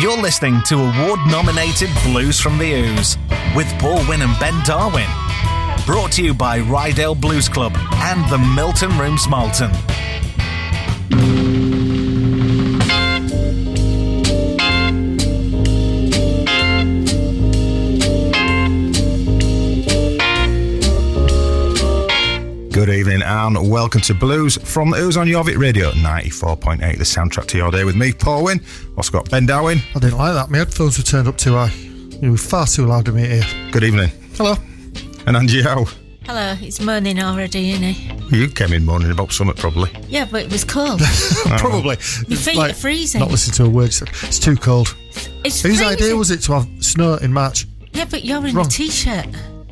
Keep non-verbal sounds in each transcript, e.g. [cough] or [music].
You're listening to award nominated Blues from the Ooze with Paul Wynn and Ben Darwin. Brought to you by Ryedale Blues Club and the Milton Rooms Malton. And welcome to Blues from the Ooze on Jorvik Radio 94.8, the soundtrack to your day with me, Paul Wynn. Also got Ben Darwin. I didn't like that. My headphones were turned up too high. You were far too loud to my here. Good evening. Hello. And Angie Howe. Hello, it's morning already, isn't it? You came in moaning about something probably. Yeah, but it was cold. [laughs] Probably. Your feet are freezing. Not listening to a word. It's too cold. It's Whose freezing. idea was it to have snow in March? Yeah, but you're in Wrong. a t-shirt.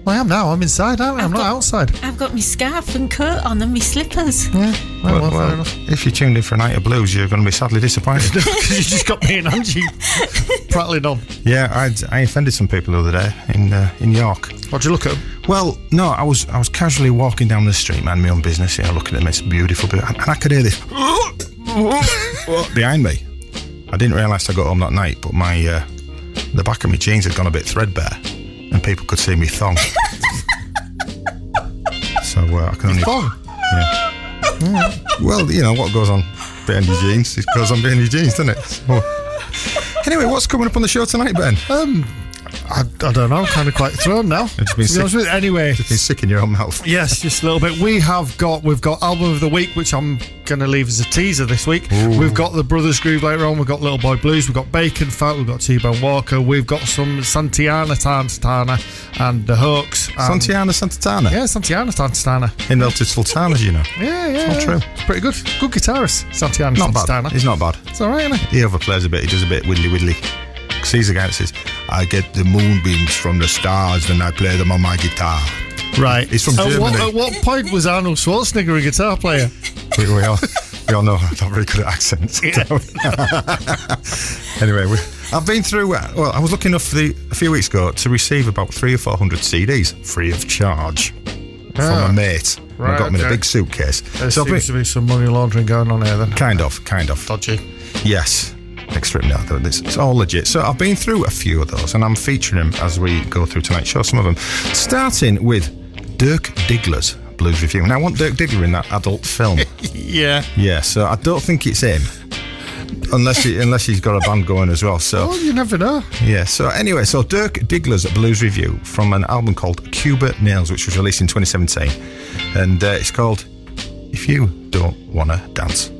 Well, I am now. I'm inside, aren't I? I'm I've not got- outside. I've got my scarf and coat on and my slippers. Yeah. Well, well, fair well, if you tuned in for a night of blues, you're going to be sadly disappointed. [laughs] Because you just got me and Angie [laughs] prattling on. yeah, I'd, I offended some people the other day in uh, in York. What'd you look at? Well, no, I was I was casually walking down the street, man, my own business, you know, looking at this beautiful, beautiful and I could hear this [laughs] behind me. I didn't realise I got home that night, but my uh, the back of my jeans had gone a bit threadbare, and people could see me thong. so uh, I can only Thong. Yeah. Well, you know what goes on behind your jeans, it goes on behind your jeans, doesn't it? So, anyway, what's coming up on the show tonight, Ben? Um, I, I don't know. I'm kind of quite thrown now. It's been sick. Anyway, You've been sick in your own mouth. Yes, just a little bit. We have got we've got album of the week, which I'm going to leave as a teaser this week. We've got the Brothers Groove later on. We've got Little Boy Blues. We've got Bacon Fat. We've got T Bone Walker. We've got some Santiana Tantana and the Hooks. and- Santiana Santatana. Yeah, Santiana Tantana. In Melted Sultanas, you know. Yeah, yeah. not true. It's pretty good. Good guitarist, Santiana Not Tantana. bad. He's not bad. It's all right, isn't it? He overplays a bit. He does a bit widdly widdly. The says, I get the moonbeams from the stars and I play them on my guitar. Right. He's from at what, Germany. at what point was Arnold Schwarzenegger a guitar player? We, we, all, we all know I'm not very good at accents. [laughs] anyway, we, I've been through, uh, well, I was lucky enough the, a few weeks ago to receive about three or four hundred CDs free of charge from Ah. a mate. And I Right, got them in a big suitcase. There So seems been- to be some money laundering going on here then. kind of, kind of. Dodgy. Yes. Extra no, it's, it's all legit. So I've been through a few of those, and I'm featuring them as we go through tonight's show. Some of them, starting with Dirk Diggler's blues review. Now I want Dirk Diggler in that adult film. [laughs] Yeah. yeah, so I don't think it's him, unless he, unless he's got a band going as well. So Well, you never know. yeah. So anyway, so Dirk Diggler's blues review from an album called Cuba Nails, which was released in 2017, and uh, it's called "If You Don't Wanna Dance."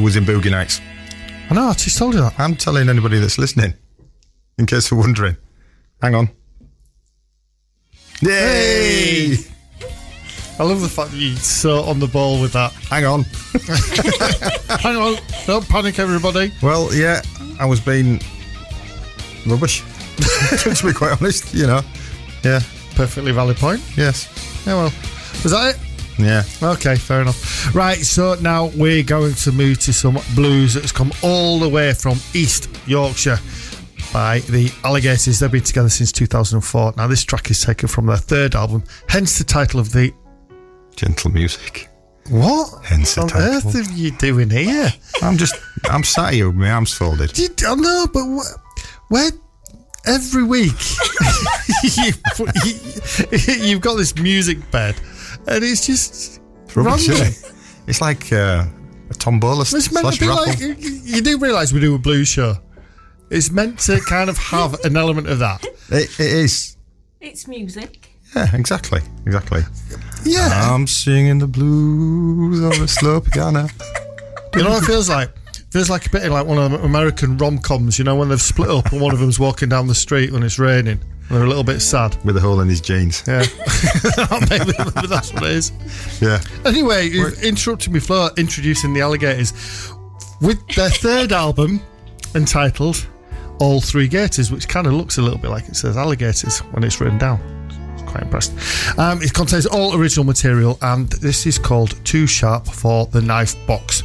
Was in Boogie Nights. I know. I just told you that. I'm telling anybody that's listening, in case you're wondering. Hang on. Yay! I love the fact that you're so on the ball with that. Hang on. [laughs] Hang on. Don't panic, everybody. Well, yeah, I was being rubbish. [laughs] to be quite honest, you know. Yeah, Perfectly valid point. yes. Yeah, well. Was that it? Yeah. Okay, fair enough. Right, so now we're going to move to some blues that's come all the way from East Yorkshire by the Alligators. They've been together since 2004. Now, this track is taken from their third album, hence the title of the. Gentle music. What Hence the on title. earth are you doing here? I'm just, I'm sat here with my arms folded. You, I know, but wh- where every week [laughs] you, have got this music bed, and it's just Rubbish, random. it? [laughs] It's like uh, a tombola It's meant slash to be raffle. like you do realise we do a blues show. It's meant to kind of have an element of that. It, it is. It's music. Yeah, exactly. Exactly. Yeah, I'm singing the blues on the slow piano. you know what it feels like. Feels like a bit like one of them American rom coms. You know when they've split up and one of them's walking down the street when it's raining. They're a little bit sad. With a hole in his jeans. Yeah, [laughs] maybe, maybe [laughs] that's what it is. Yeah. Anyway, you've interrupted me, Flo, introducing the Alligators with their third album entitled All Three Gators, which kind of looks a little bit like it says alligators when it's written down. Quite impressed. Um, it contains all original material, and this is called Too Sharp for the Knife Box.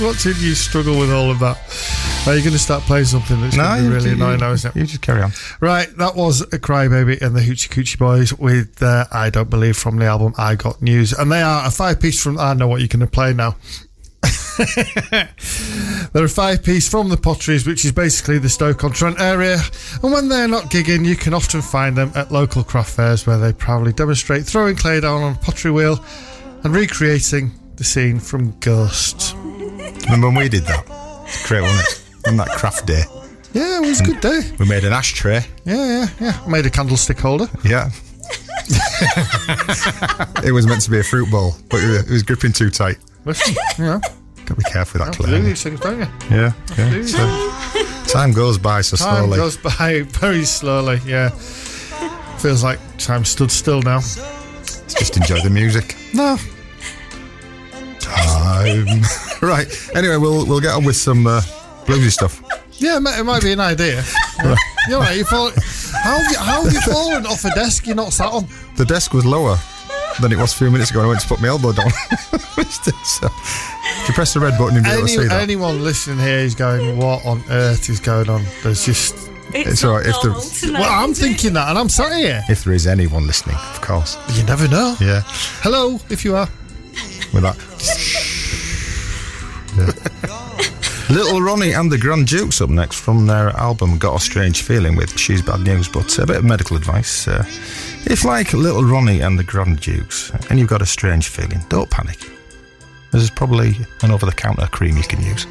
Watching you struggle with all of that. Are you going to start playing something that's no, going to be really you, annoying now, isn't it? you just carry on. Right, that was a Crybaby and the Hoochie Coochie Boys with uh, I Don't Believe from the album I Got News. And they are a five piece from. I know what you're going to play now. [laughs] They're a five piece from the Potteries, which is basically the Stoke on Trent area. And when they're not gigging, you can often find them at local craft fairs where they proudly demonstrate throwing clay down on a pottery wheel and recreating the scene from Ghost. Remember when we did that? It's great, wasn't it? On that craft day. Yeah, it was a good day. We made an ashtray. Yeah, yeah, yeah. I made a candlestick holder. Yeah. [laughs] it was meant to be a fruit bowl, but it was, gripping too tight. Listen, you know, Got to be careful with that you do clay. these things, don't you? Yeah, yeah. So, time goes by so Time slowly. goes by very slowly, yeah. Feels like time stood still now. Let's Just enjoy the music. No. Time. [laughs] right. Anyway, we'll we'll get on with some uh, bluesy stuff. Yeah, it might, it might be an idea. [laughs] Yeah. You're right, you fall, how, have you, how have you fallen off a desk you're not sat on? The desk was lower than it was a few minutes ago. and I went to put my elbow down. [laughs] so, if you press the red button, you'll be able to Any, see that. anyone listening here is going, what on earth is going on? There's just. It's all right if the- normal to know, Well, I'm is it? thinking that, and I'm sat here. if there is anyone listening, of course. You never know. Yeah. Hello, if you are. With that. [laughs] Yeah. Little Ronnie and the Grand Dukes up next from their album Got a Strange Feeling with She's Bad News, but a bit of medical advice. Uh, if, like Little Ronnie and the Grand Dukes, and you've got a strange feeling, don't panic. There's probably an over the counter cream you can use.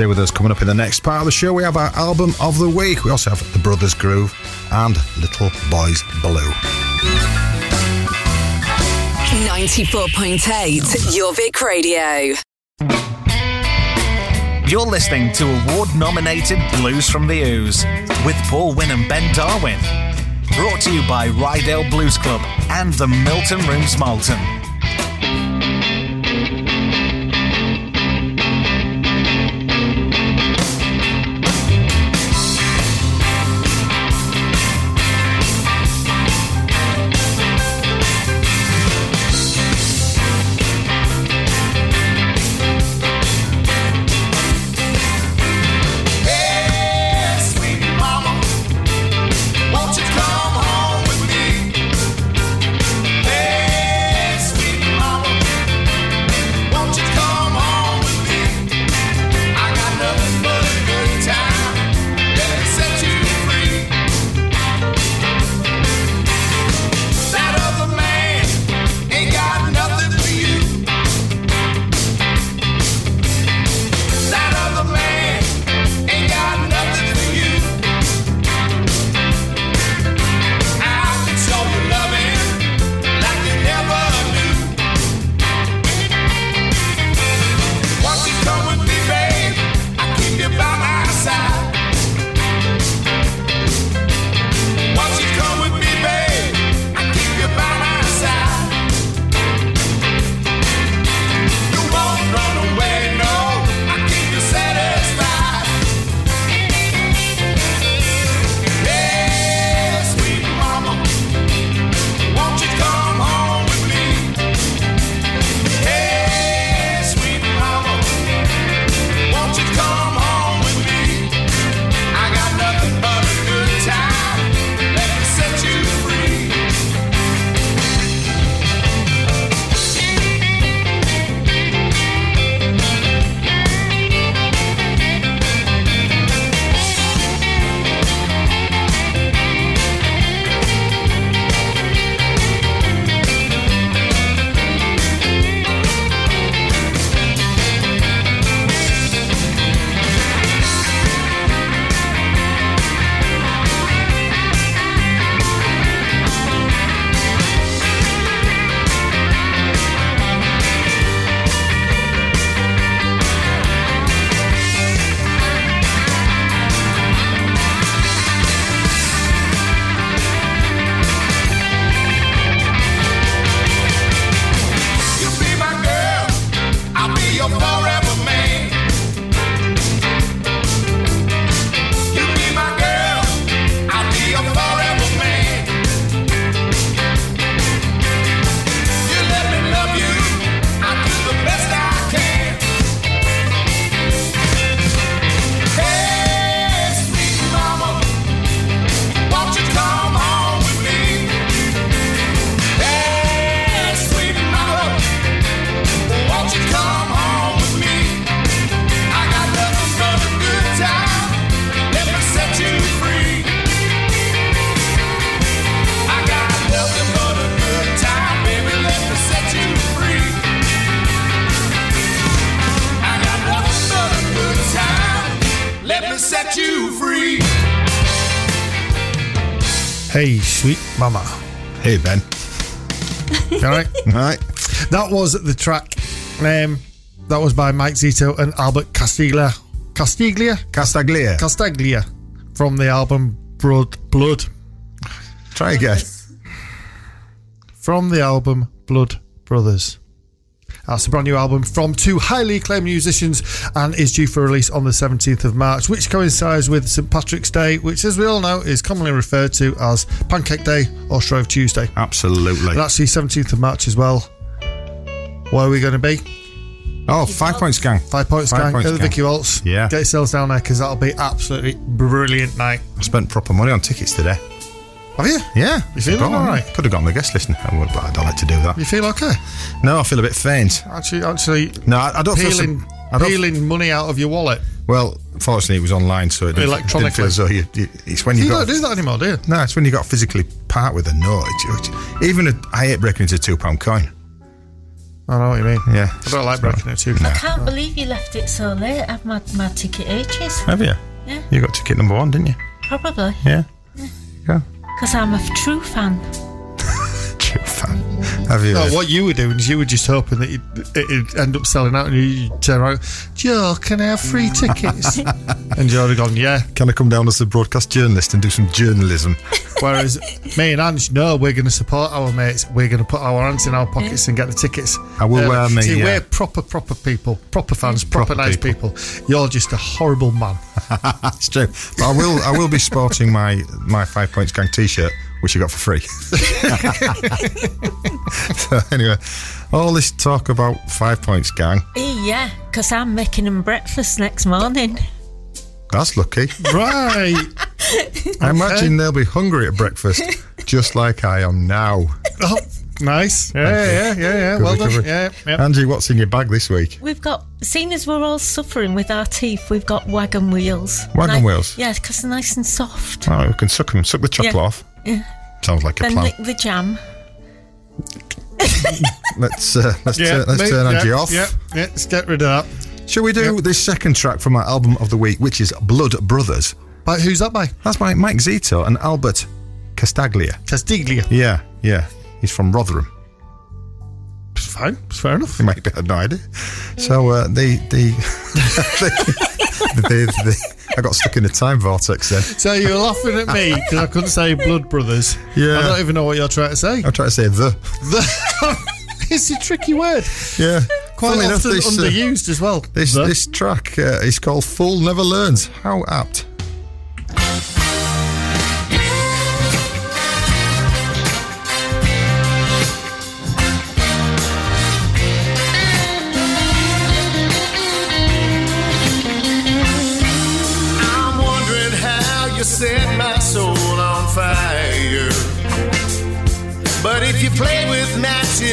Stay with us. Coming up in the next part of the show, we have our album of the week. We also have The Brothers Groove and Little Boys Blue. 94.8 Your Vic Radio. You're listening to award nominated Blues from the Ooze with Paul Wynn and Ben Darwin. Brought to you by Ryedale Blues Club and the Milton Rooms Malton. Hey, Ben. All right? [laughs] Right. that was the track. Um, that was by Mike Zito and Albert Castiglia. Castiglia? Castaglia. Castaglia from the album Blood. Blood. Try again. From the album Blood Brothers. That's a brand new album from two highly acclaimed musicians and is due for release on the 17th of March, which coincides with St Patrick's Day, which, as we all know, is commonly referred to as Pancake Day or Shrove Tuesday. Absolutely. And actually, 17th of March as well. Where are we going to be? Oh, five points gang. Five Points Five Gang Points at the Vicky Waltz. Yeah. Get yourselves down there because that'll be absolutely brilliant night. I spent proper money on tickets today. Have you? Yeah. You feeling Brought 'em. alright? Could have got on the guest list. I would, but I don't like to do that. You feel okay? No, I feel a bit faint. Actually, actually, No, I, I don't feel. peeling, Some, I don't, peeling money out of your wallet. Well, fortunately, it was online, so it didn't, didn't Electronically. feel as you, you, it's when you, You got don't do that anymore, do you? No, it's when you got to physically part with a note. It's- it's- Even a, I hate breaking into a two pound coin. I know what you mean. Yeah, I don't like breaking it too. I can't believe you left it so late. I've had my ticket ages. Have you? Yeah. You got ticket number one, didn't you? Probably. Yeah. Yeah. Because I'm a true fan. Have you? No, what you were doing is you were just hoping that you'd, it'd end up selling out and you'd turn around, Joe, can I have free tickets? [laughs] and have gone, yeah. Can I come down as a broadcast journalist and do some journalism? Whereas me and Ange, no, we're going to support our mates. We're going to put our hands in our pockets and get the tickets. I will wear me, See, uh, we're proper, proper people, proper fans, proper, Proper nice people. You're just a horrible man. [laughs] it's true. But I will. I will be sporting my my five points gang T-shirt, which you got for free. [laughs] so anyway, all this talk about five points gang. Yeah, because I'm making them breakfast next morning. That's lucky. Right. [laughs] I imagine they'll be hungry at breakfast, just like I am now. oh, nice. Yeah, yeah, yeah, yeah. Good Well done. recovery. Yeah, yeah. Angie, what's in your bag this week? We've got, seeing as we're all suffering with our teeth, we've got wagon wheels. Wagon Ni- wheels? Yeah, because they're nice and soft. Oh, we can suck them. Suck the chocolate Yeah. off. Yeah. Sounds like a plan. lick the jam. [laughs] Let's uh, let's Yeah, turn, let's mate, turn yeah, off. Yeah, yeah, let's get rid of that. Shall we do this second track from our album of the week, which is Blood Brothers? By, who's that by? That's by Mike Zito and Albert Castaglia. Castiglia. Yeah, yeah. He's from Rotherham. It's fine. It's fair enough. You might be had no idea. So uh, the the, [laughs] the, the, the I got stuck in a time vortex then. [laughs] So you were laughing at me because I couldn't say Blood Brothers. Yeah. I don't even know what you're trying to say. I'm trying to say the. The. [laughs] it's a tricky word. Yeah. Quite enough, often this, uh, underused as well. this, The. this track uh, is called Fool Never Learns. How apt.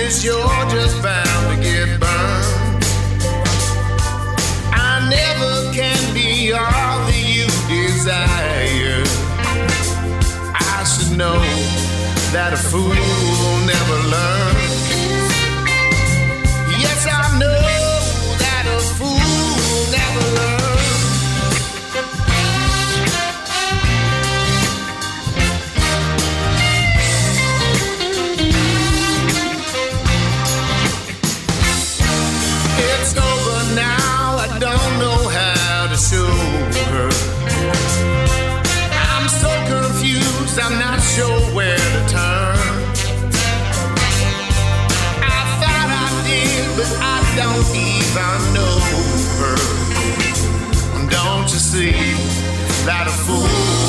Matches, you're just bound to get burned. I never can be all that you desire. I should know that a fool see that a fool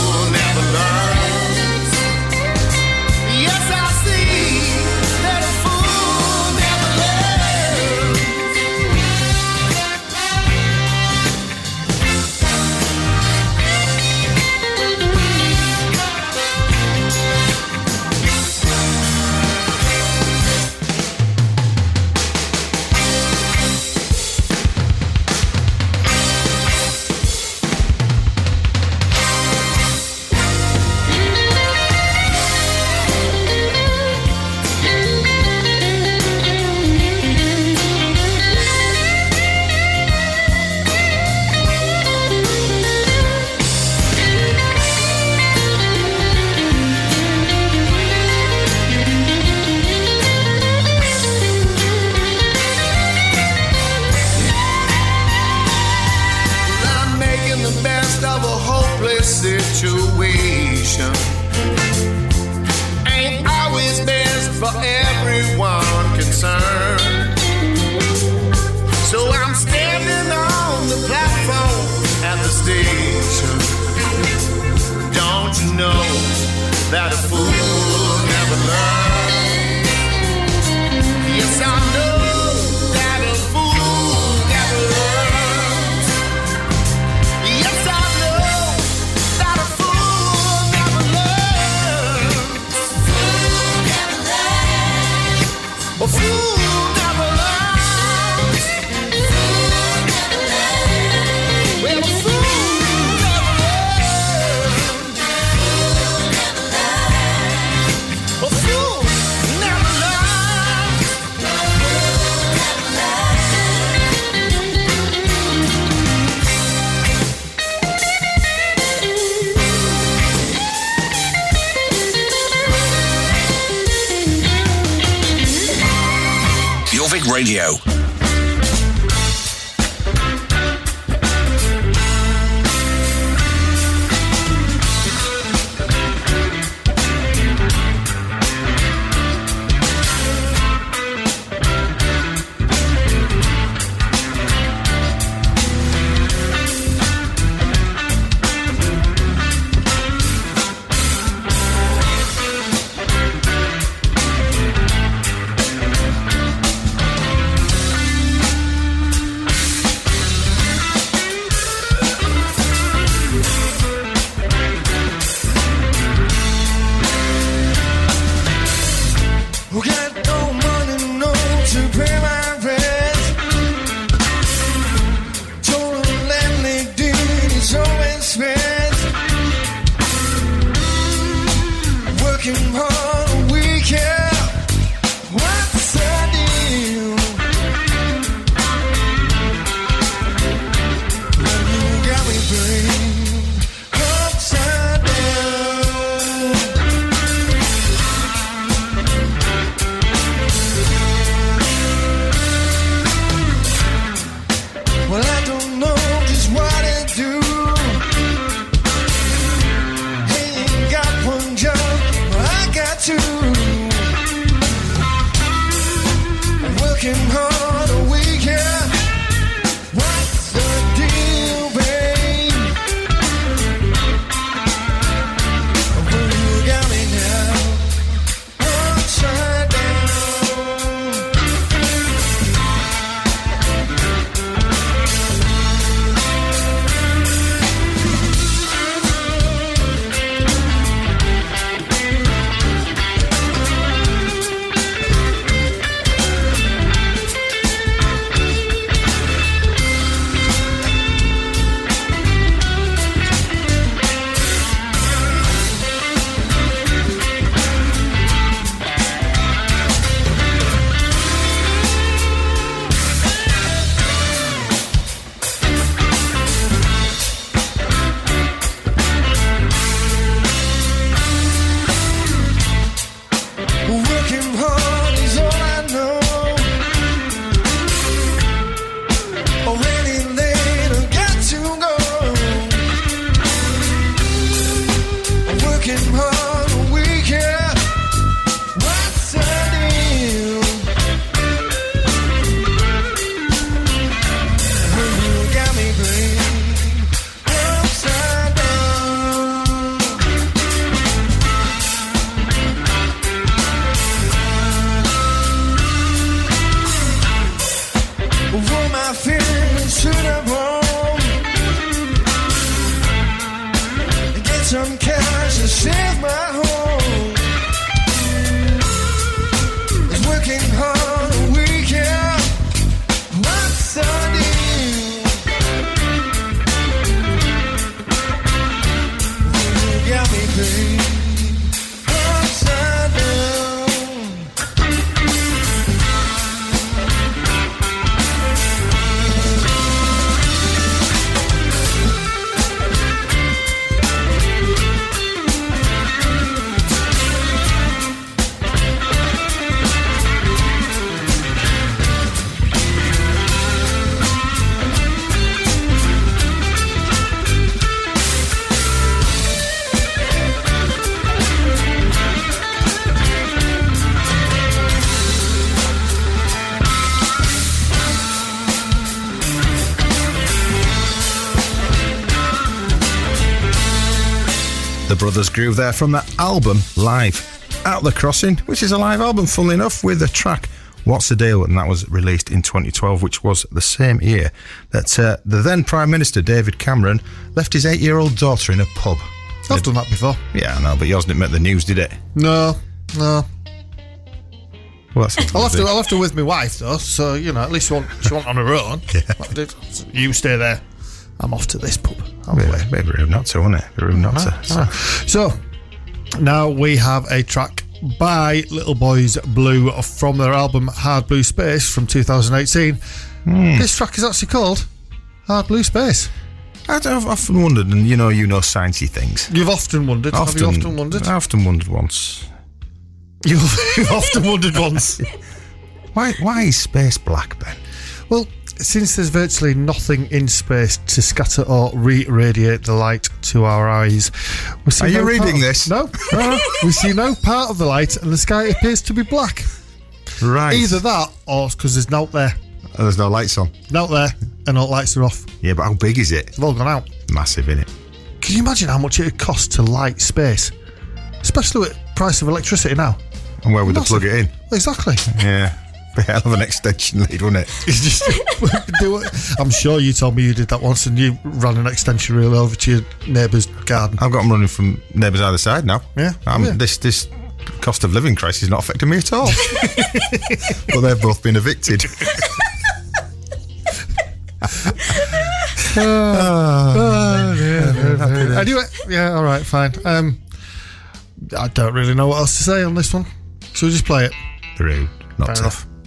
Groove there from the album Live at the Crossing, which is a live album, funnily enough, with the track What's the Deal? And that was released in 2012, which was the same year that uh, the then Prime Minister David Cameron left his eight year old daughter in a pub. I've done that before. Yeah, I know, but yours didn't make the news, did it? No, no. Well, that's I'll have to. I'll have to with my wife though. So you know, at least she won't. She won't on her own. [laughs] Yeah. You stay there. I'm off to this pub. I'm Yeah, away. maybe rude not to, wasn't it? Be rude not to. So. So now we have a track by Little Boys Blue from their album Hard Blue Space from 2018. Hmm. This track is actually called Hard Blue Space. I've I've often wondered, and you know, you know sciencey things. You've often wondered. have you often wondered? I often wondered once. You've, you've [laughs] often wondered once. [laughs] Why, why is space black, Ben? Well, since there's virtually nothing in space to scatter or re-radiate the light to our eyes, we see Are you no reading part- this? No, no, [laughs] we see no part of the light, and the sky appears to be black. Right. Either that, or because there's no there, Oh, there's no lights on. no there, and all lights are off. Yeah, but how big is it? They've all gone out. Massive, innit? Can you imagine how much it would cost to light space, especially with the price of electricity now? And where would they plug it in? Exactly. Yeah. Be hell of an extension lead, wouldn't it? Just do it. I'm sure you told me you did that once, and you ran an extension reel over to your neighbour's garden. I've got them running from neighbours either side now. Yeah, Um, yeah. This this cost of living crisis is not affecting me at all. [laughs] but they've both been evicted. Anyway, yeah, all right, fine. Um, I don't really know what else to say on this one, so we'll just play it. Rude. Not Fair tough. You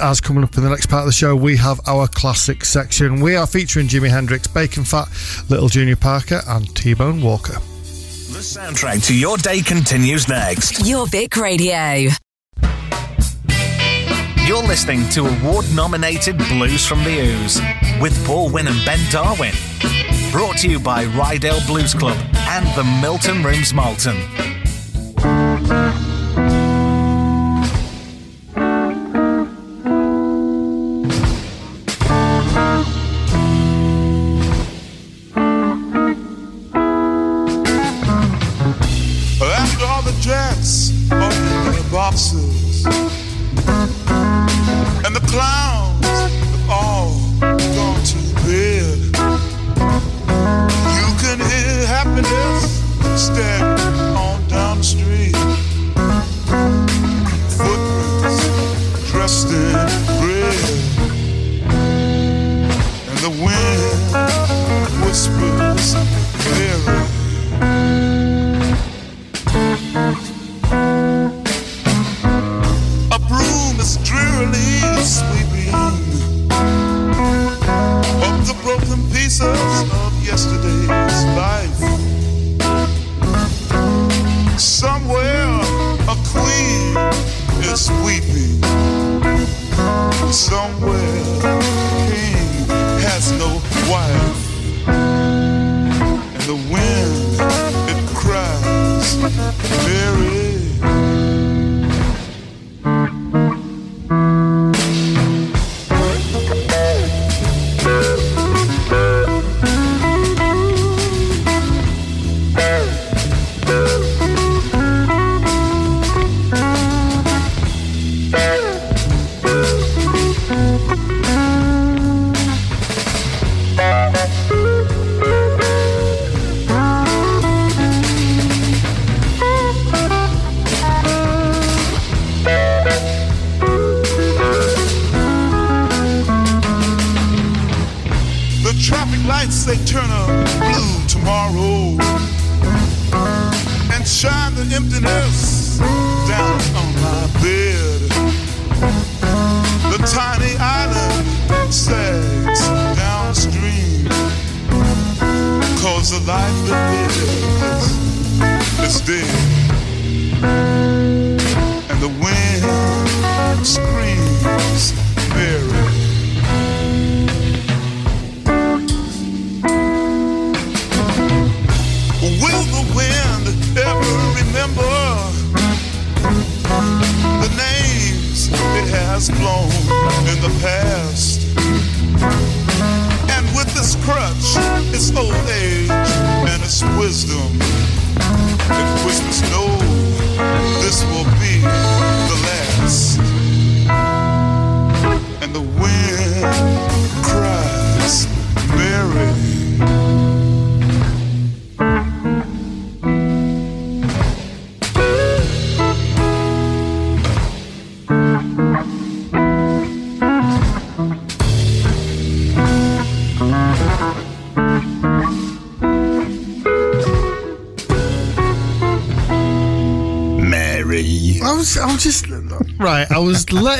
As coming up in the next part of the show, we have our classic section. We are featuring Jimi Hendrix, Bacon Fat, Little Junior Parker, and T Bone Walker. The soundtrack to your day continues next. Jorvik Radio. You're listening to award nominated Blues from the Ooze with Paul Wynn and Ben Darwin. Brought to you by Ryedale Blues Club and the Milton Rooms Malton.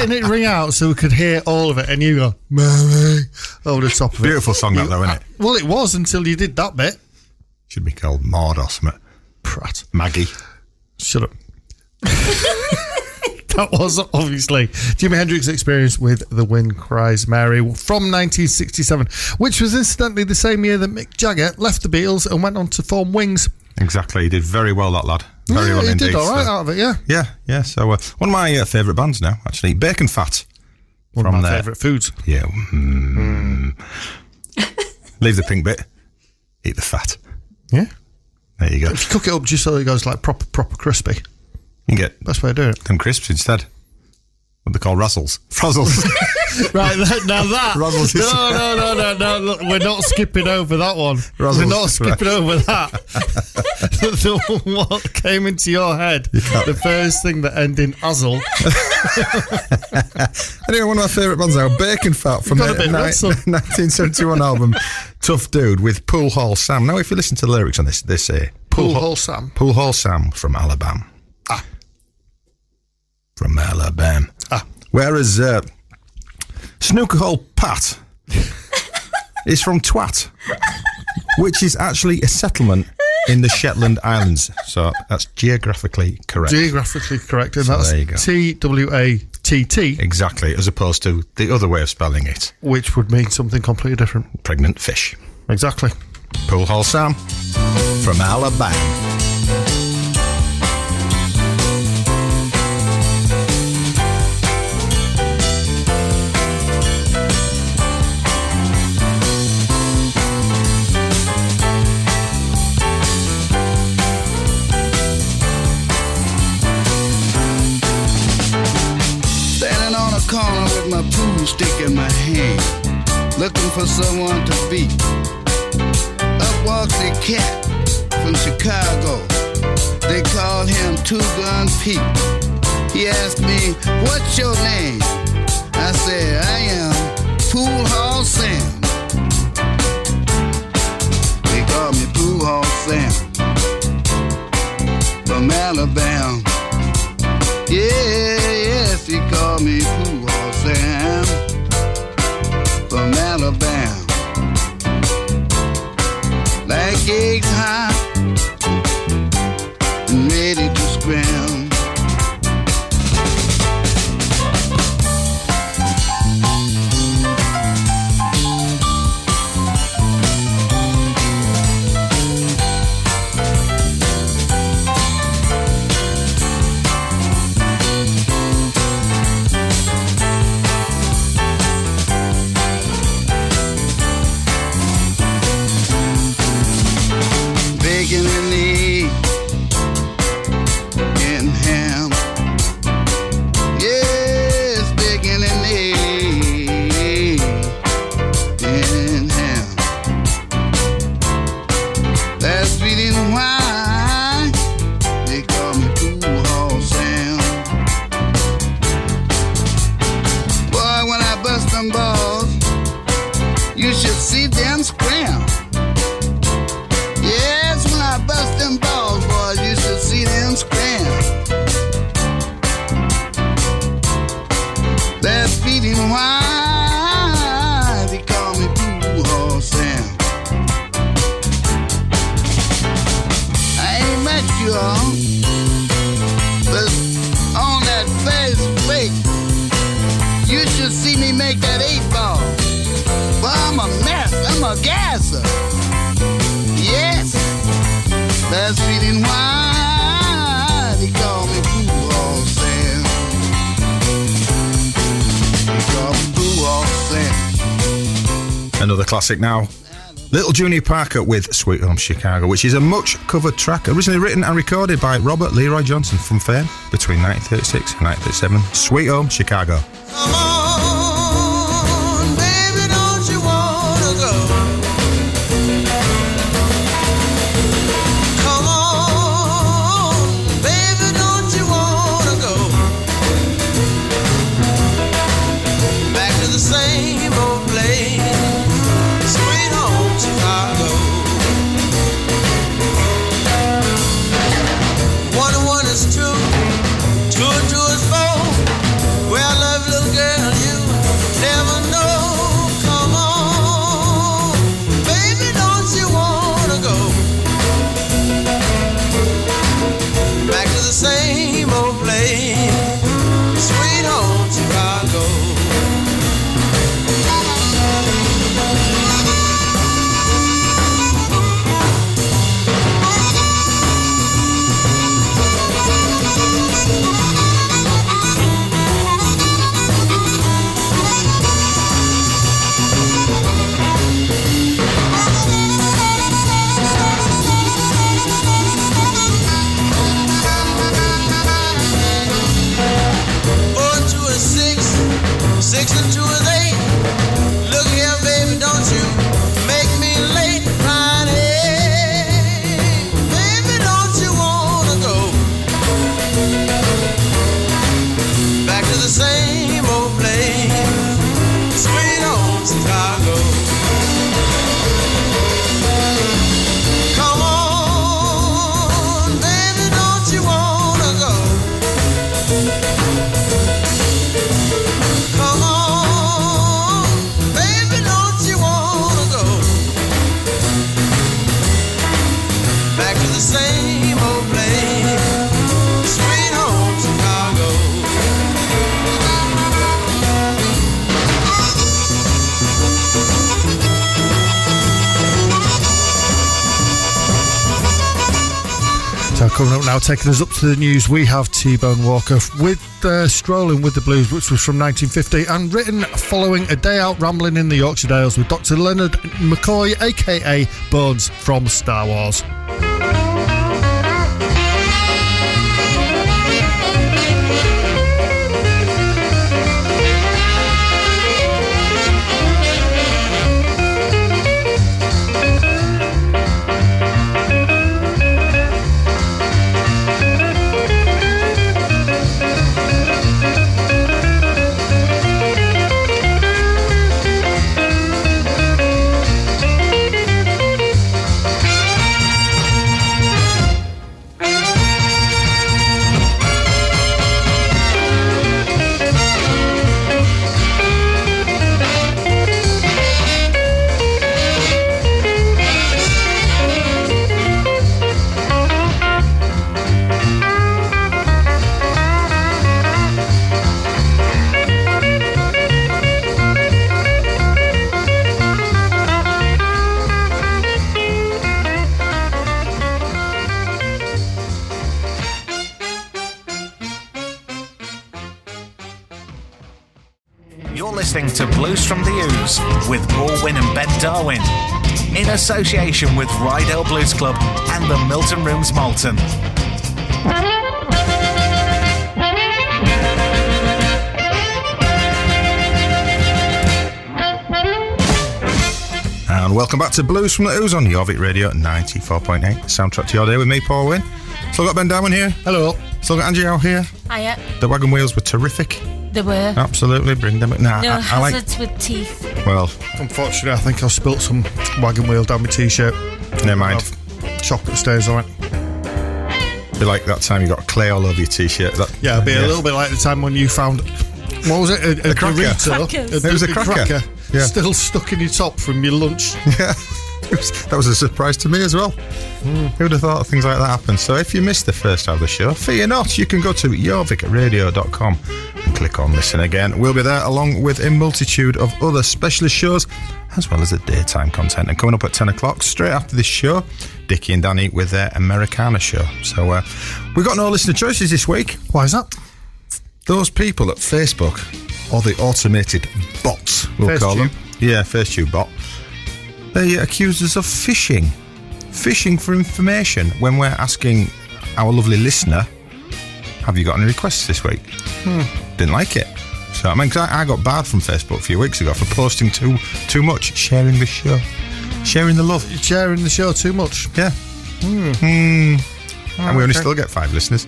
Letting it ring out so we could hear all of it, and you go Mary over the top of it. Beautiful song, that, though, isn't it? Well, it was until you did that bit. Should be called Maud or something. Prat. Maggie. Shut up. [laughs] that was obviously Jimi Hendrix's experience with The Wind Cries Mary from 1967, which was incidentally the same year that Mick Jagger left the Beatles and went on to form Wings. Exactly. He did very well, that lad. Very yeah, well he indeed. did all right so- out of it, yeah. Yeah, yeah. So uh, one of my uh, favourite bands now, actually, Bacon Fat. One From of my favourite foods. Yeah. mm. Leave the pink bit. Eat the fat. Yeah. There you go. If you cook it up just so it goes like proper, proper crispy. You get Best way of do it. them crisps instead. What they call razzles. Frazzles. [laughs] Right, now that. Ruzzles is- no, no, no, no, no. Look, we're not skipping over that one. Ruzzles, we're not skipping right. over that. [laughs] the, what came into your head? The first thing that ended in Azzle. [laughs] anyway, one of my favourite bands now, Bacon Fat from the ni- 1971 album Tough Dude with Pool Hall Sam. Now, if you listen to the lyrics on this, they say Pool Hall- Hall Sam. Pool Hall Sam from Alabama. From Alabama. Ah. Whereas uh, Snooker Hole Pat [laughs] is from Twatt, which is actually a settlement in the Shetland Islands. So that's geographically correct. Geographically correct, and So that's there you go. T W A T T, exactly, as opposed to the other way of spelling it which would mean something completely different. pregnant fish. Exactly. Pool Hall Sam from Alabama. For someone to beat. Up walks a cat from Chicago. They called him Two Gun Pete. He asked me, What's your name? I said, I am Pool Hall Sam. They call me Pool Hall Sam from Alabama. Yeah, yes, he called me Pooh classic now. Little Junior Parker with Sweet Home Chicago, which is a much covered track, originally written and recorded by Robert Leroy Johnson from Fame between 1936 and 1937. Sweet Home Chicago. Taking us up to the news, we have T-Bone Walker with uh, Strolling with the Blues, which was from 1950 and written following a day out rambling in the Yorkshire Dales with Dr. Leonard McCoy, aka Bones from Star Wars. Listening to Blues from the Ooze with Paul Wynn and Ben Darwin. In association with Ryedale Blues Club and the Milton Rooms Malton. And welcome back to Blues from the Ooze on Jorvik Radio 94.8. Soundtrack to your day with me, Paul Wynn. Still got Ben Darwin here. Hello. Still got Angie out here. Hiya. The wagon wheels were terrific. There were. Absolutely, bring them. Nah, no I, I like. hazards with teeth. Well, Unfortunately, I think I've spilt some wagon wheel down my t-shirt. never mind. Chocolate stains on it. Be like that time you got clay all over your t-shirt. That, Yeah, it'd be a little bit like the time when you found what was it? A, a, cracker. Dorito, Crackers. It was a cracker. Yeah. still stuck in your top from your lunch. [laughs] Yeah, was- that was a surprise to me as well. Hmm. Who would have thought things like that happen? So if you missed the first half of the show, fear not, you can go to jorvikradio.com and click on listen again. We'll be there along with a multitude of other specialist shows as well as the daytime content. And coming up at 10 o'clock, straight after this show, Dickie and Danny with their Americana show. So uh, we've got no listener choices this week. Why is that? Those people at Facebook, or the automated bots, we'll Facetube. call them. Yeah, FaceTube bot. They accuse us of phishing. Phishing for information when we're asking our lovely listener, have you got any requests this week? Didn't like it. So, I mean, 'cause I, I got barred from Facebook a few weeks ago for posting too too much, sharing the show, sharing the love. Sharing the show too much. Yeah. Hmm. and we only still get five listeners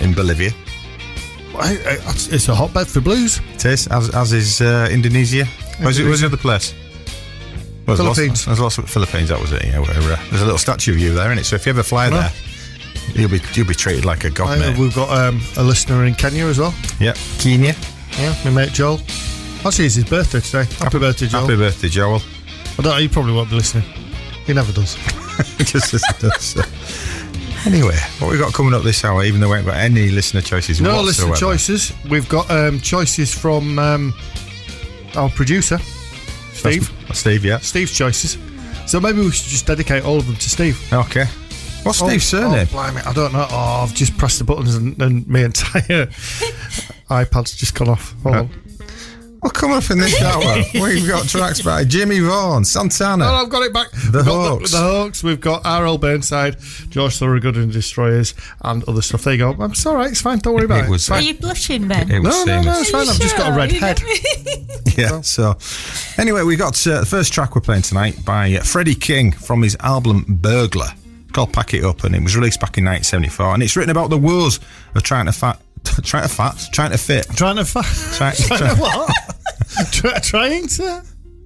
in Bolivia. I- I- It's a hotbed for blues. It is, as, as is uh, Indonesia. Where's, it, where's the other place? Well, there's lots- Philippines. There's lots of Philippines. That was it. Yeah, where, uh, there's a little statue of you there, isn't it? So if you ever fly there, you'll be you'll be treated like a god, mate. we've got um, a listener in Kenya as well. Yeah, Kenya. Yeah, my mate Joel. Actually, it's his birthday today. Happy, birthday, Joel. Happy birthday, Joel. I don't. He probably won't be listening. He never does. [laughs] Just as it does, so. Anyway, what we got coming up this hour? Even though we haven't got any listener choices, No whatsoever. listener choices. We've got um, choices from um, our producer, That's- Steve. that's Steve, yeah. Steve's choices. So maybe we should just dedicate all of them to Steve. Okay. What's Steve's oh, surname? Oh, blimey, I don't know. Oh, I've just pressed the buttons and, and my entire [laughs] iPad's just gone off. Hold Uh, on. Well, coming up in this hour, [laughs] we've got tracks by Jimmy Vaughan, Santana. Oh, I've got it back. The We've got Hawks. The, the Hawks. We've got R.L. Burnside, George Thorogood and Destroyers, and other stuff. There you go. I'm it's all right. It's fine. Don't worry about It it. was- Are you blushing, Ben? It was No, no, no. seamless. It's fine. I've just got a red head. [laughs] Yeah, so anyway, we got uh, the first track we're playing tonight by uh, Freddie King from his album Burglar. Called Pack It Up, and it was released back in 1974. And it's written about the woes of trying to fat, [laughs] trying to fat, trying to fit, Trying to fa- [laughs] try, [laughs] trying try, to what? Try, trying to.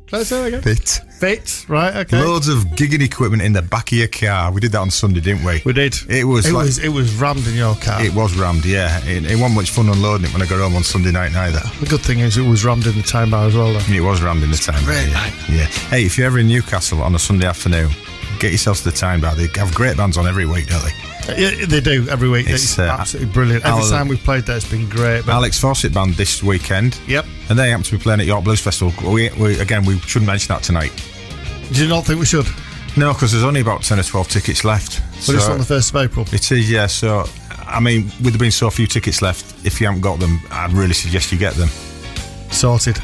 Try to say that again. fit. Fit. Right. Okay. Loads of gigging equipment in the back of your car. We did that on Sunday, didn't we? we did. It was It like- was. It was rammed in your car. It was rammed, yeah. It, it wasn't much fun unloading it when I got home on Sunday night neither. the good thing is it was rammed in the Tyne bar as well. Though. It was rammed in the time. great, yeah. yeah. Hey, if you're ever in Newcastle on a Sunday afternoon, get yourself to the Tyne bar. They have great bands on every week, don't they? Yeah, they do every week. It's, It's, uh, absolutely brilliant. Every Al- time we've played there, it's been great. But Alex Fawcett band this weekend. Yep. And they happen to be playing at York Blues Festival. We, we, again, we shouldn't mention that tonight. do you not think we should? No, because there's only about 10 or 12 tickets left. But it's on the 1st of April. It is, yeah. So, I mean, with there being so few tickets left, if you haven't got them, I'd really suggest you get them. Sorted.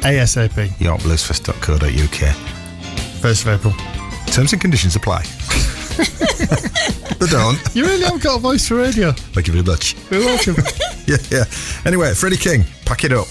ASAP. YorkBluesFest.co.uk. 1st of April. Terms and conditions apply. they don't. You really have got a voice for radio. Thank you very much. You're welcome. [laughs] yeah, yeah. Anyway, Freddie King, pack it up.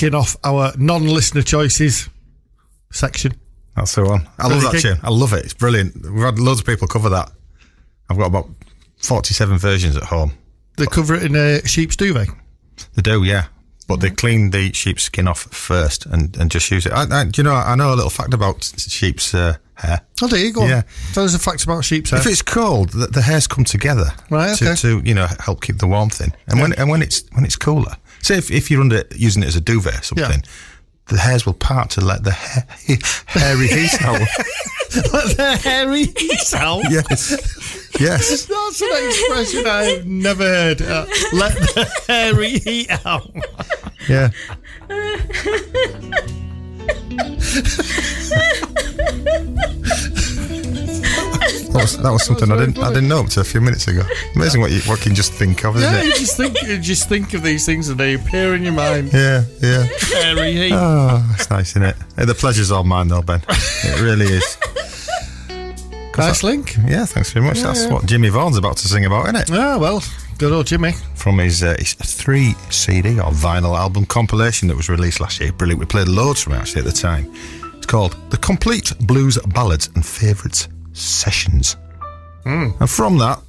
Kicking off our non listener choices section. That's the one. I love that tune. I love it. It's brilliant. We've had loads of people cover that. I've got about 47 versions at home. They cover it in a sheep's duvet. They do, yeah. But they clean the sheep's skin off first and, and just use it. I, I, do you know, I know a little fact about sheep's uh, hair. Oh, there you go. Yeah. Tell us a fact about sheep's hair. If it's cold, the, the hairs come together Right, to, okay. to you know help keep the warmth in. And when and when it's when it's cooler, Say if, if you're under using it as a duvet or something, the hairs will part to let the ha- [laughs] hairy heat out. [laughs] Let the hairy heat out. yes, yes. That's an expression I've never heard. Uh, let the hairy heat out. Yeah. [laughs] That was, that was something I didn't I didn't know up to a few minutes ago. Amazing what you what you can just think of, isn't Yeah, you it? just think you just think of these things and they appear in your mind. Yeah, yeah. Hairy heat. Oh, that's nice, isn't it? Hey, the pleasure's all mine, though, Ben. It really is. nice link. Yeah, thanks very much. That's what Jimmy Vaughan's about to sing about, isn't it? Ah, well, good old Jimmy. From his, uh, his three CD or vinyl album compilation that was released last year. Brilliant. We played loads from it actually at the time. It's called The Complete Blues Ballads and Favourites Sessions. Hmm. And from that,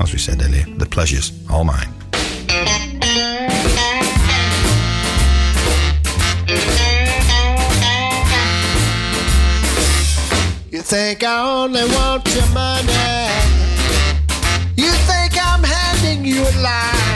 as we said earlier, the pleasure's all mine. You think I only want your money. You think I'm handing you a lie.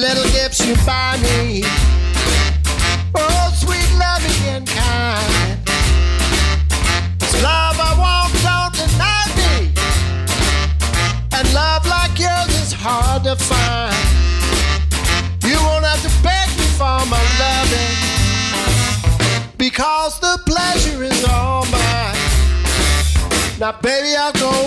Little gifts you buy me. Oh, sweet loving and kind. It's love I want, don't deny me. And love like yours is hard to find. You won't have to beg me for my loving. Because the pleasure is all mine. Now, baby, I'll go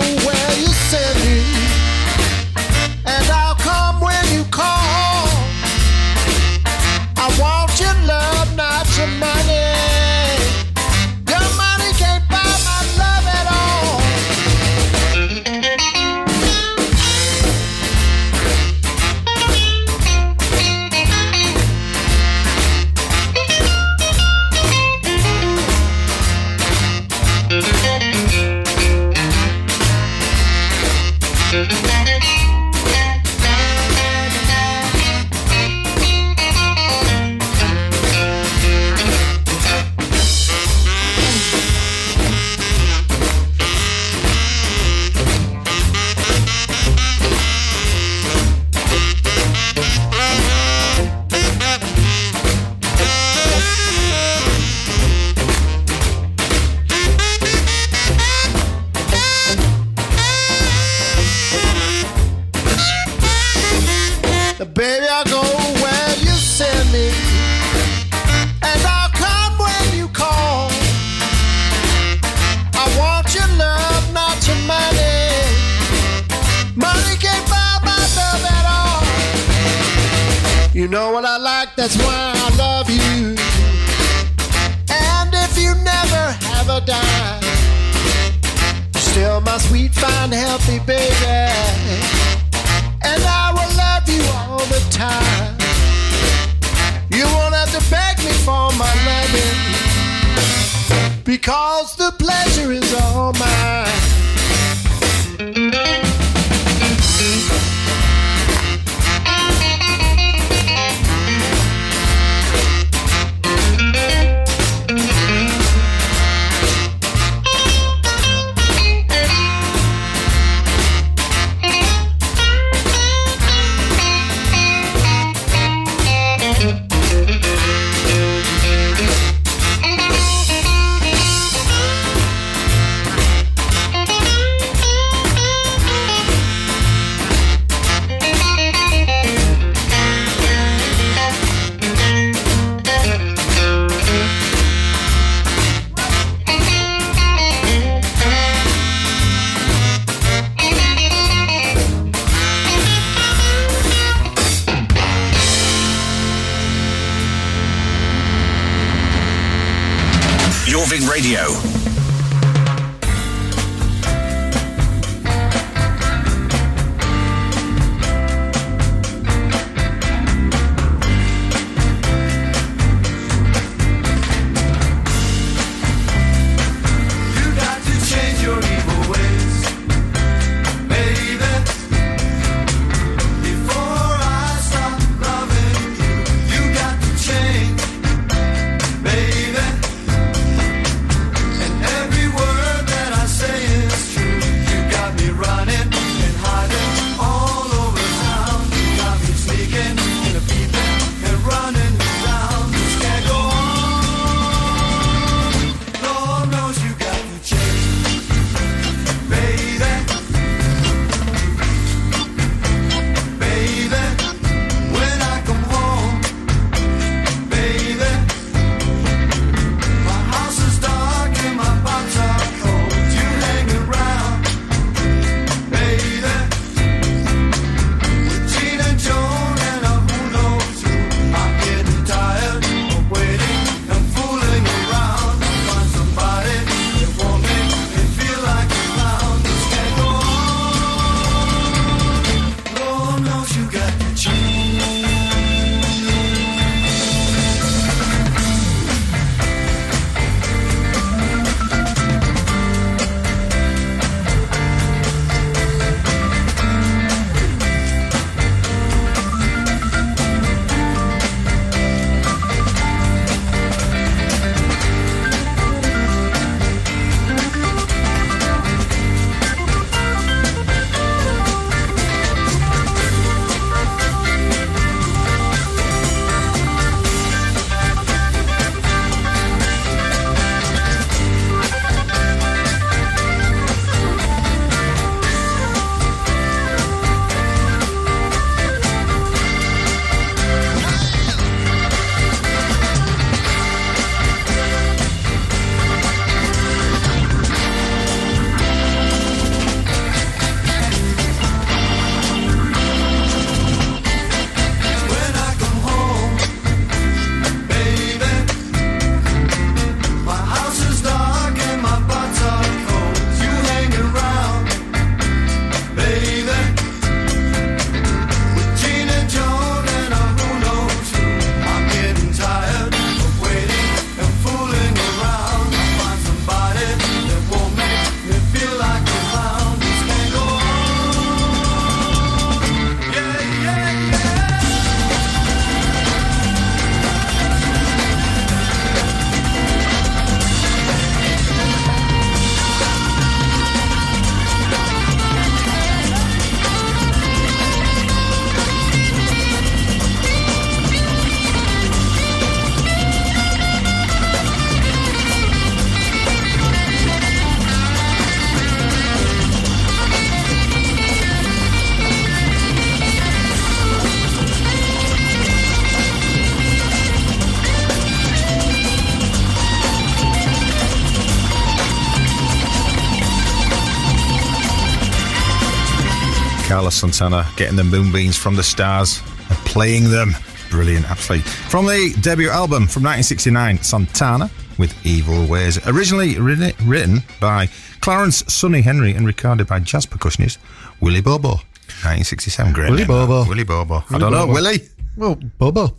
Santana getting the moonbeams from the stars and playing them. Brilliant, absolutely. From the debut album from 1969, Santana with Evil Ways. Originally written, by Clarence Sonny Henry and recorded by jazz percussionist Willie Bobo. 1967, great. Willie name, that. Bobo. Willie Bobo. I don't know, Bobo. Willie. Well, Bobo.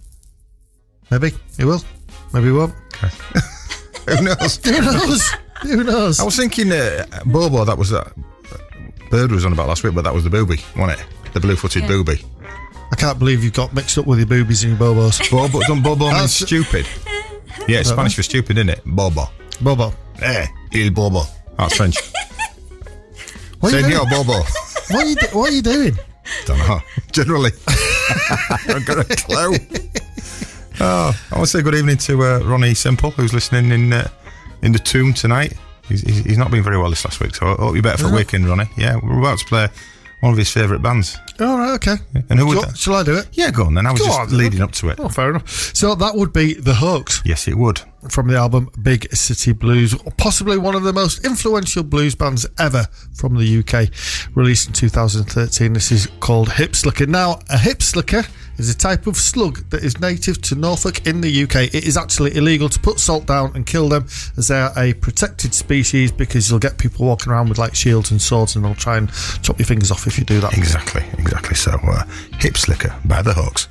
Maybe he will. Maybe he won't. [laughs] Who knows? [laughs] Who knows? Who knows? I was thinking uh, Bobo, that was that bird was on about last week, but that was the booby, wasn't it? The blue footed booby. I can't believe you've got mixed up with your boobies and your bobos. [laughs] Bobo, don't Bobo mean That's- stupid? Yeah, it's Spanish for stupid, isn't it? Bobo. Bobo. Eh, il Bobo. That's French. [laughs] What are, you Senor? Bobo. [laughs] what, are you do- what are you doing? Don't know. Generally. I've got a clue. Oh, I want to say good evening to uh, Ronnie Simple, who's listening in uh, in the tomb tonight. He's, he's, he's not been very well this last week, so I hope you're better for Yeah. weekend, Ronnie. Yeah, we're about to play one of his favourite bands. All right, okay. And who would Shall, that? shall I do it? Yeah, go on then. I was Go just on, then. leading up to it. Oh, fair enough. So that would be The Hoax Yes, it would. from the album Big City Blues, possibly one of the most influential blues bands ever from the UK, released in 2013. This is called Hip Slicker. Now, a hip slicker is a type of slug that is native to Norfolk in the UK. It is actually illegal to put salt down and kill them as they are a protected species because you'll get people walking around with like shields and swords and they'll try and chop your fingers off if you do that. Exactly, exactly. So, uh, Hip Slicker by the Hoax.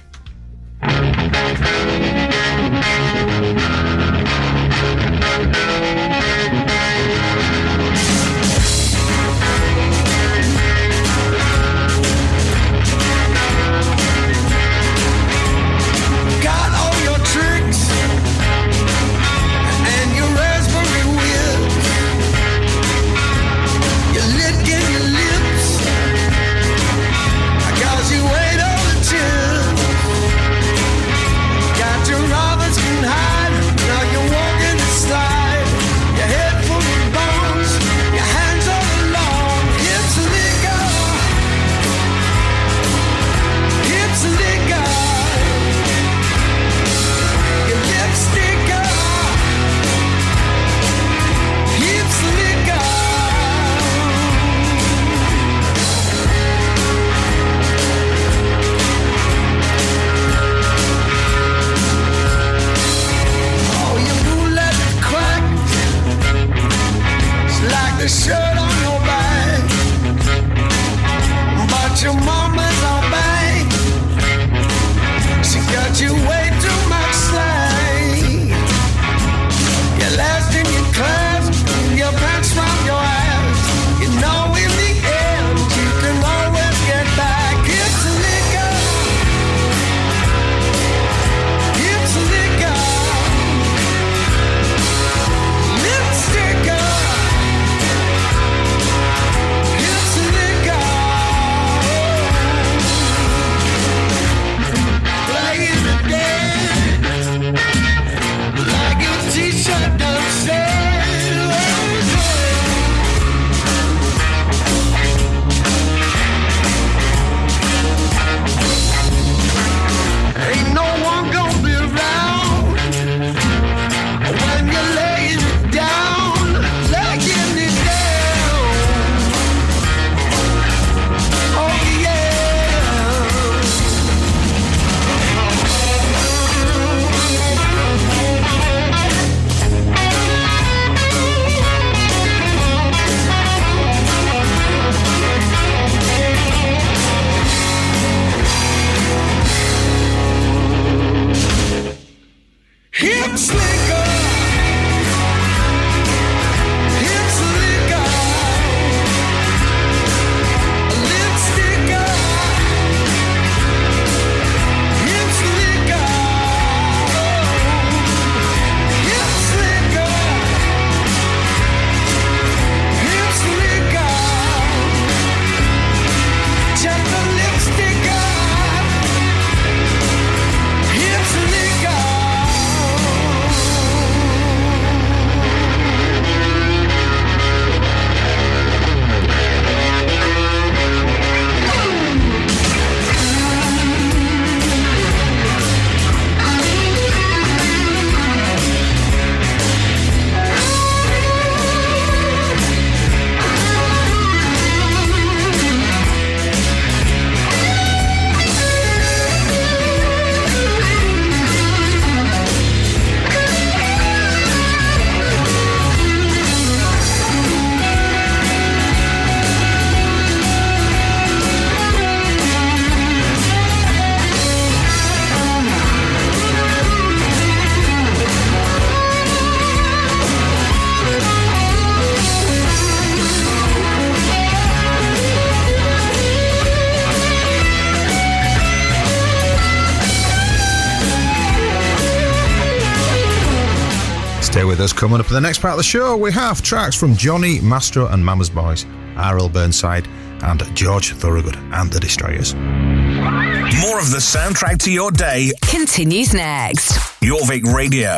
Stay with us. Coming up in the next part of the show, we have tracks from Johnny Mastro and Mama's Boys, R.L. Burnside, and George Thorogood and the Destroyers. More of the soundtrack to your day, Continues next. Jorvik Radio.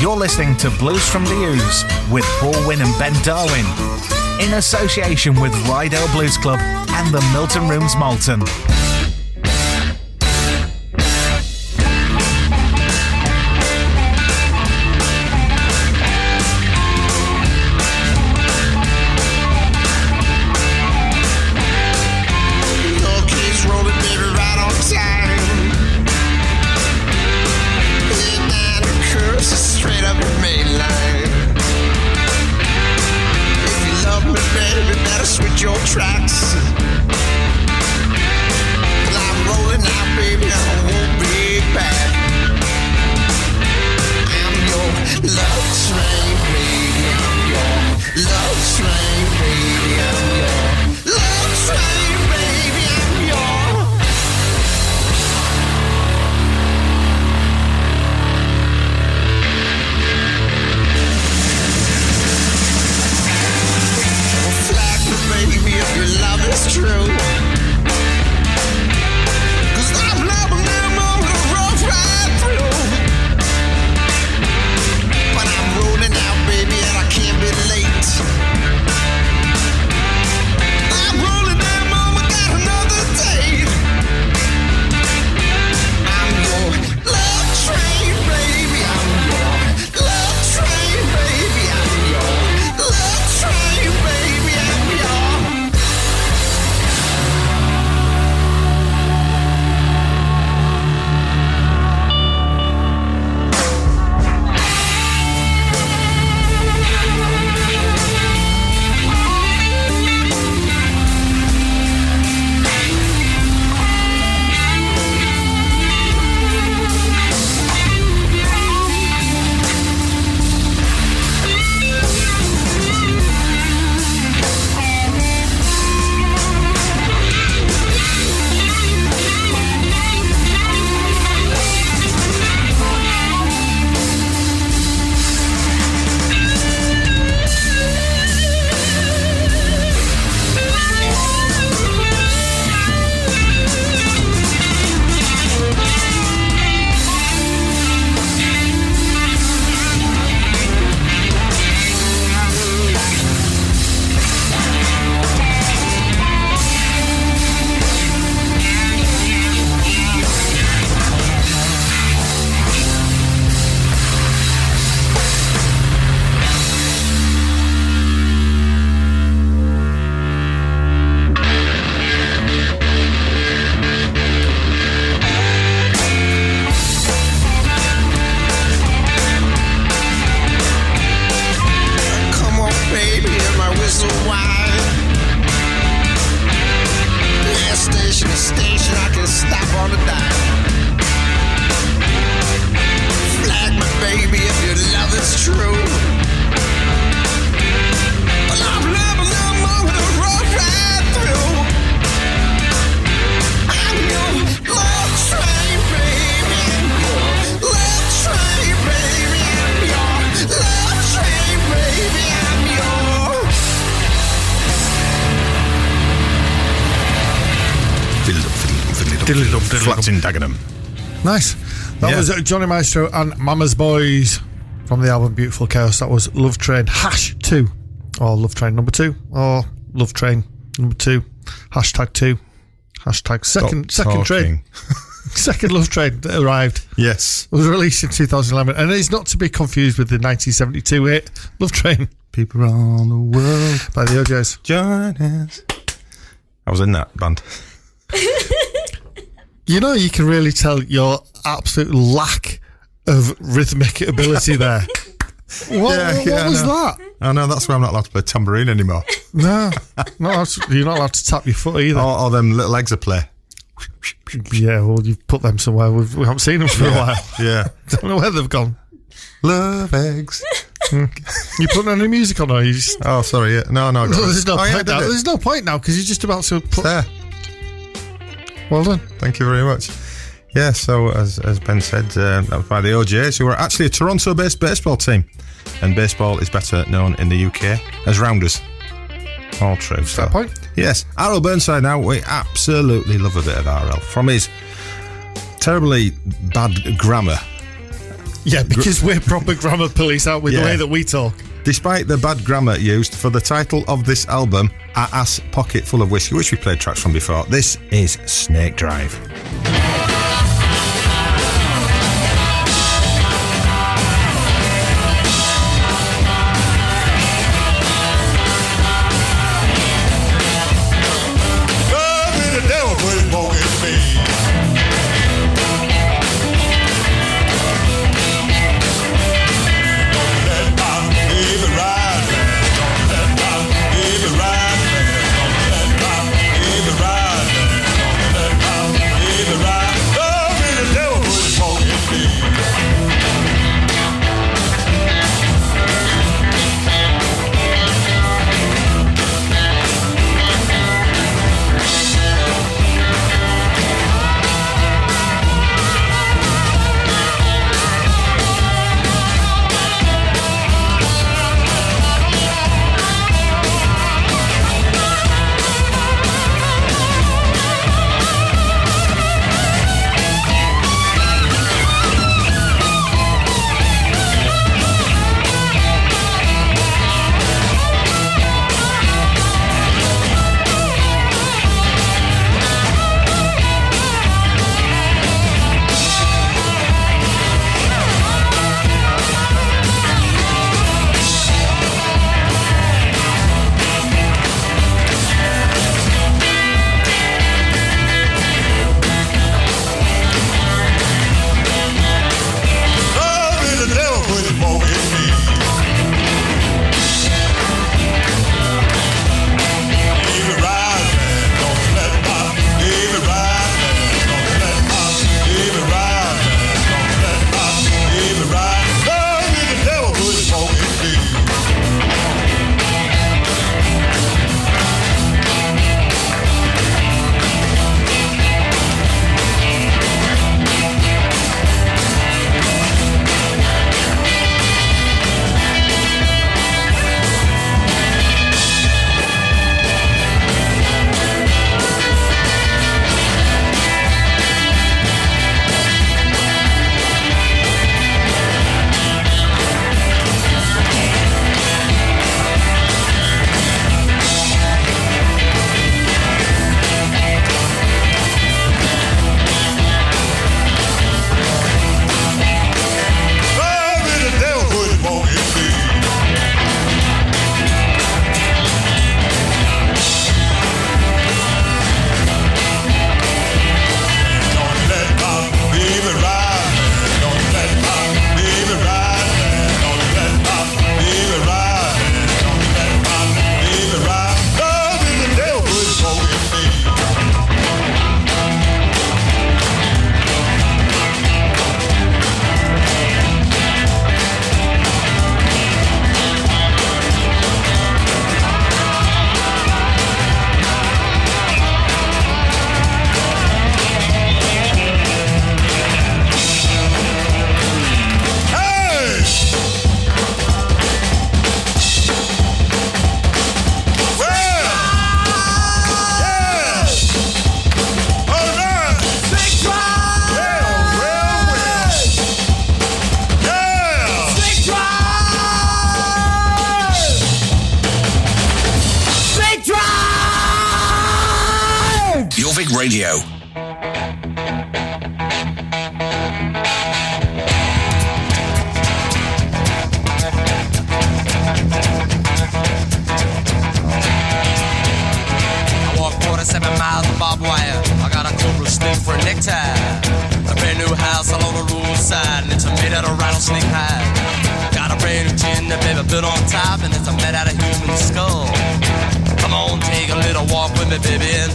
You're listening to Blues from the Ooze with Paul Wynn and Ben Darwin in association with Ryedale Blues Club and the Milton Rooms Malton. Fiddle-dum, fiddle-dum. Flats in Dagenham. Nice. That Yeah. was uh, Johnny Mastro and Mama's Boys from the album Beautiful Chaos. That was Love Train Hash 2, or Love Train number 2, or Love Train number 2, hashtag 2, hashtag second, Stop second train, [laughs] second Love Train that arrived. Yes. It was released in 2011 and it's not to be confused with the 1972 hit Love Train People around the world. by the O'Jays. Join us. I was in that band. [laughs] You know, you can really tell your absolute lack of rhythmic ability [laughs] there. What, Yeah, what yeah, I was know. that? Oh no, that's why I'm not allowed to play tambourine anymore. No, no, that's- you're not allowed to tap your foot either. or, or them little legs I play. Yeah, well, you've put them somewhere. We've, we haven't seen them for a while. Yeah. [laughs] Don't know where they've gone. Love eggs. Hmm. You putting any music on, or you just? Oh, sorry. Yeah. No, no. No, [laughs] there's no oh, yeah, point did now. There's no point now because you're just about to put. There. Well done. Thank you very much. Yeah, so as, as Ben said, uh, that was by the O'Jays, who are actually a Toronto based baseball team. And baseball is better known in the UK as Rounders. All true. Fair so. point. Yes, RL Burnside now, we absolutely love a bit of RL. From his terribly bad grammar, Yeah, because we're proper grammar police out with Yeah. the way that we talk. Despite the bad grammar used for the title of this album, A Ass Pocket Full of Whiskey, which we played tracks from before, this is Snake Drive.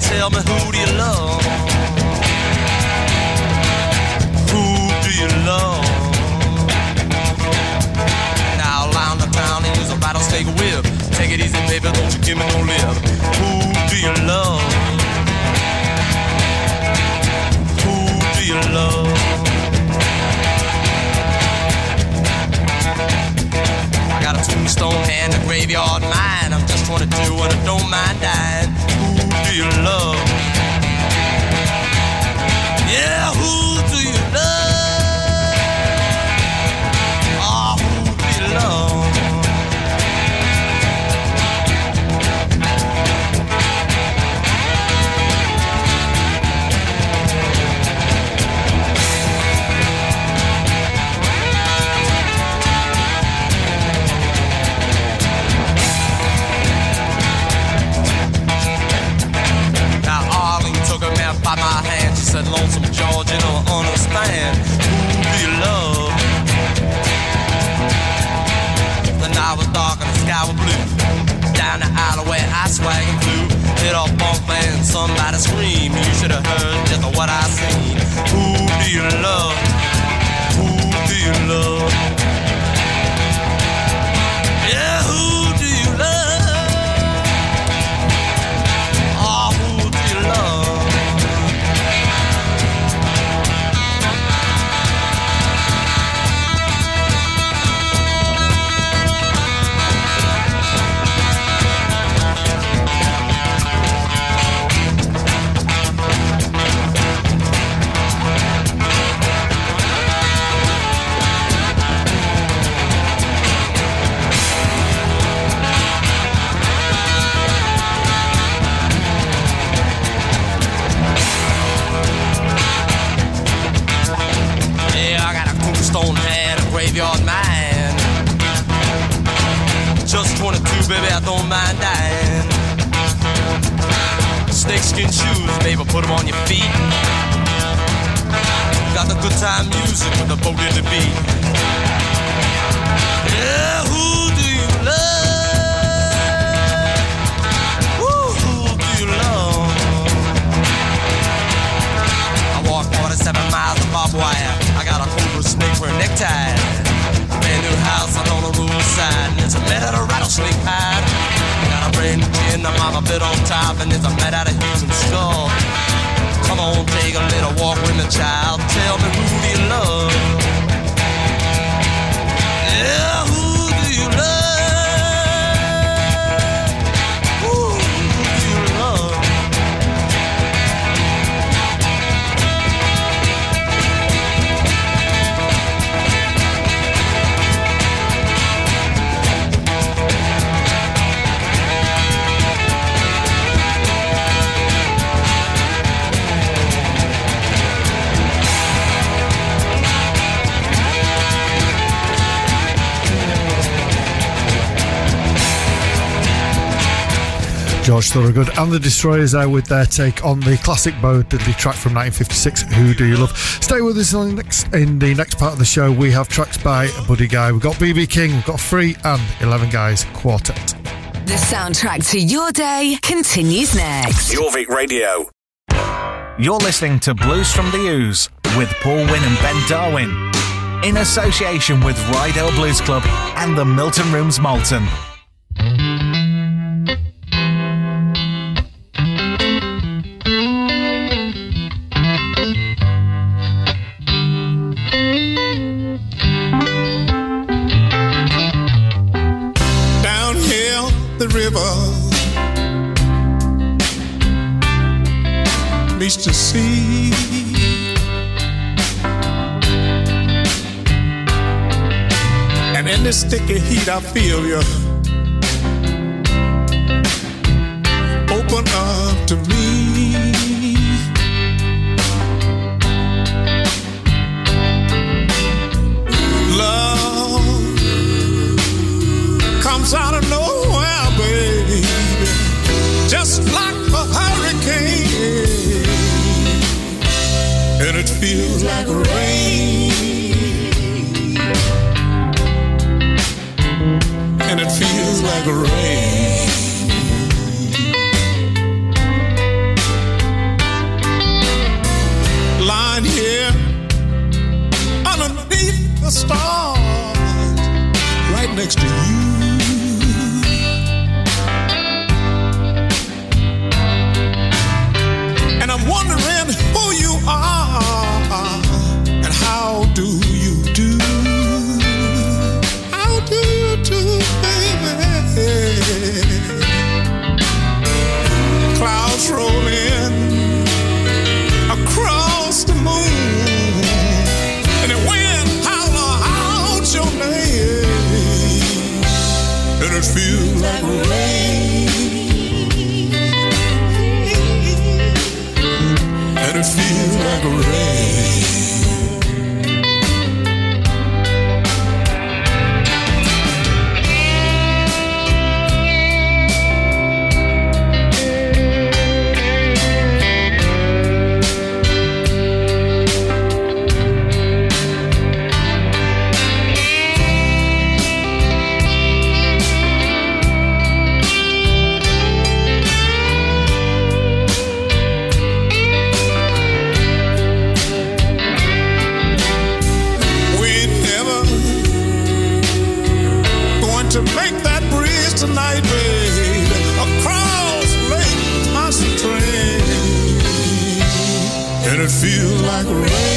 tell me who do you love? Who do you love? Now lounge the town and use a bottle stake whip. Take it easy, baby, don't you give me no lip. Who do you love? Who do you love? I got a tombstone hand, a graveyard mine. I'm just trying to do what I don't mind dying your love. Somebody scream. You should have heard just what I seen. Baby, I don't mind dying. Snakeskin shoes, baby, put 'em on your feet. Got the good time music with the boat in the beat. Yeah, who do you love? Woo, who do you love? I walk 47 miles of barbed wire. I got a cobra snake for a necktie. And it's a bed out of rattlesnake hide. Got a brand new gin, I'm on a bit on top. And it's a bed out of human skull. Come on, take a little walk with me, child. Tell me who do you love? Yeah, George Thorogood and the Destroyers there with their take on the classic Bo Diddley track from 1956, Who Do You Love? Stay with us in the next, in the next part of the show. We have tracks by Buddy Guy, we've got BB King, we've got Free, and 11 Guys Quartet. The soundtrack to your day continues next. Jorvik Radio. You're listening to Blues from the Ooze with Paul Wynn and Ben Darwin. In association with Ryedale Blues Club and the Milton Rooms Malton. Sticky heat, I feel you feel like rain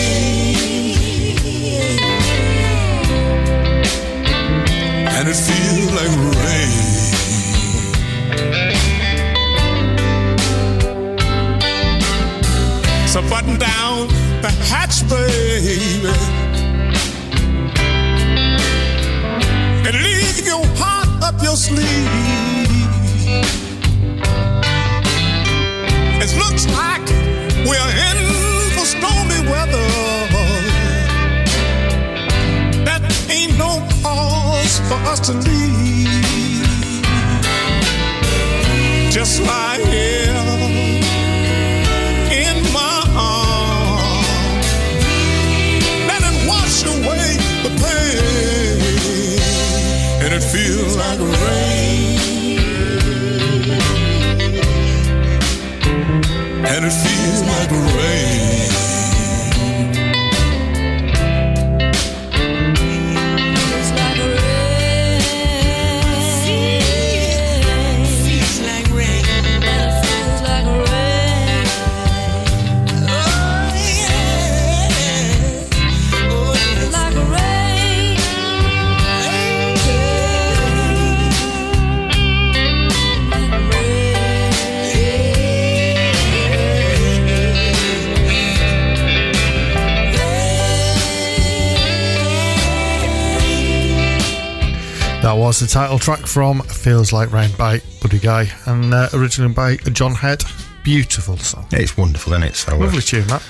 title track from Feels Like Rain by Buddy Guy and uh, originally by John Hiatt. Beautiful song. Yeah, it's wonderful, isn't it? So, uh, Lovely tune, that.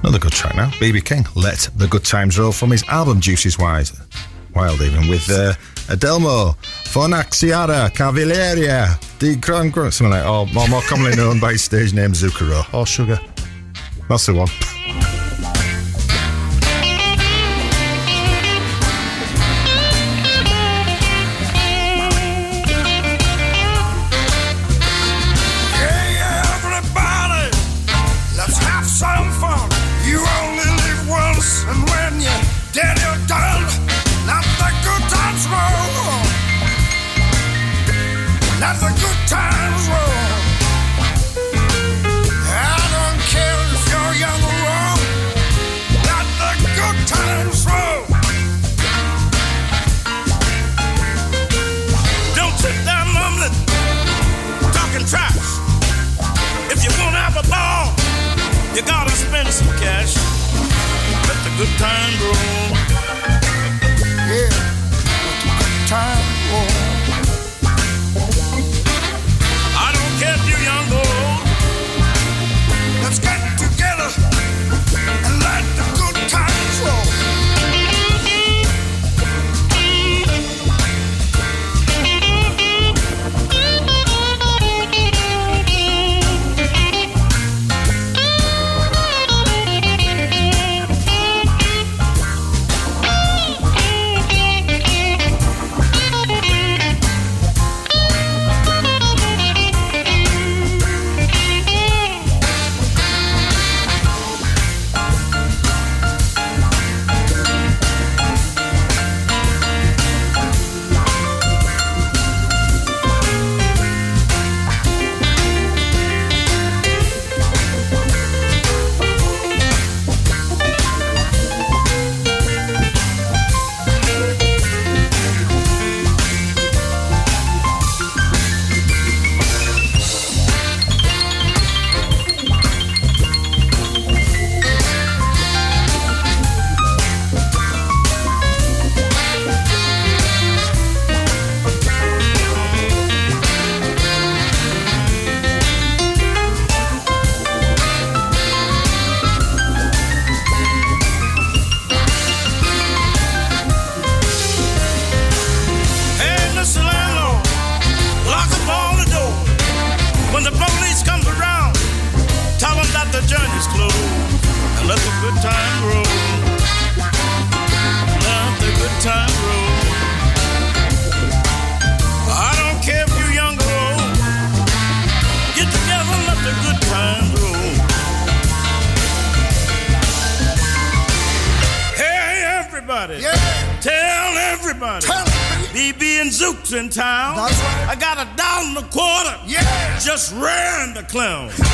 Another good track now. BB King, Let the Good Times Roll from his album Deuces Wise. Wild even with uh, Adelmo, Fornaciari, Cavaleria, Di Gran something like that, or more, more commonly known by stage name Zucchero. Or Sugar. That's the one. clown.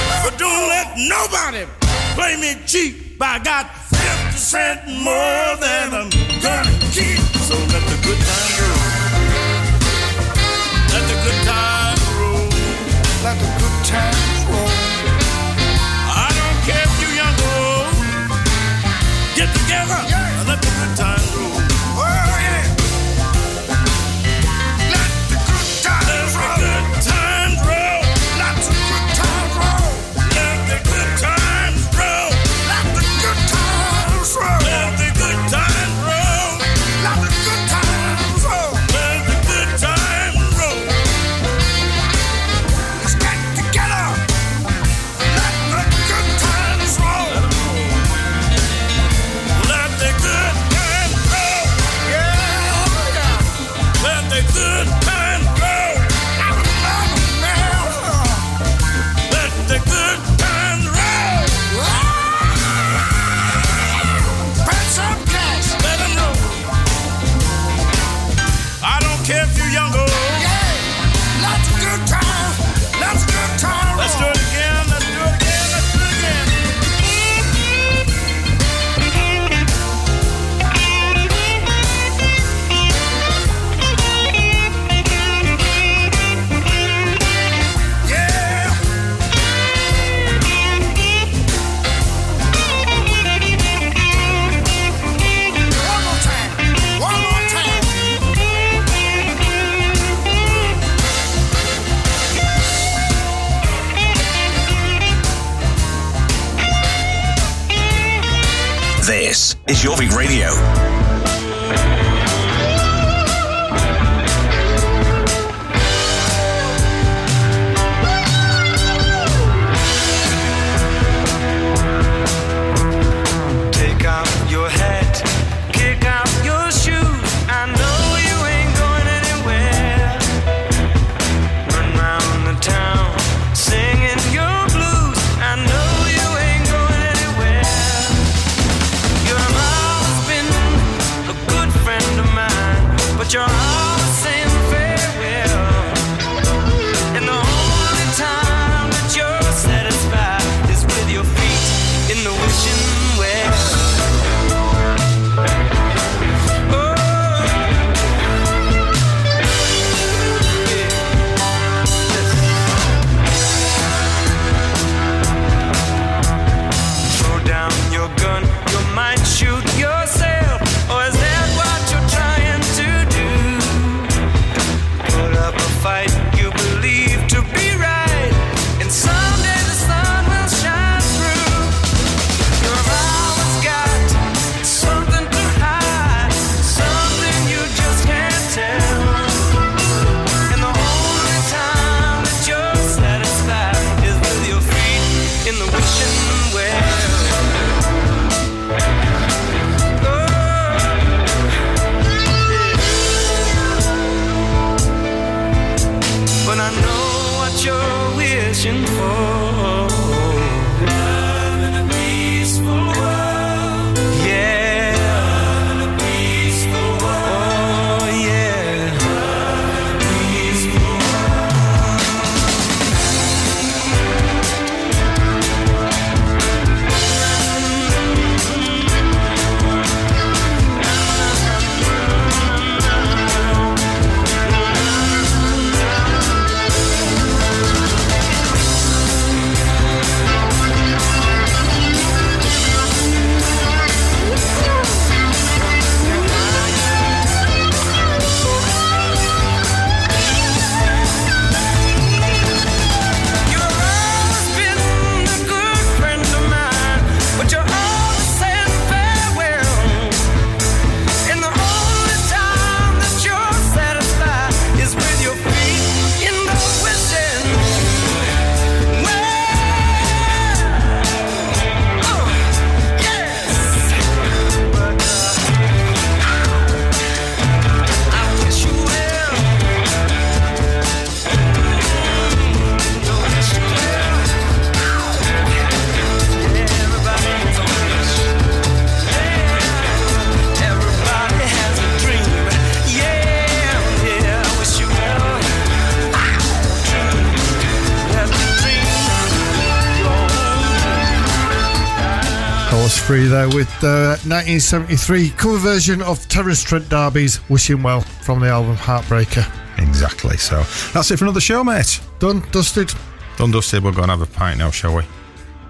There with the 1973 cover version of Terence Trent D'Arby's Wishing Well from the album Heartbreaker. Exactly. So that's it for another show, mate. Done, dusted. Done, dusted. We'll go and have a pint now, shall we?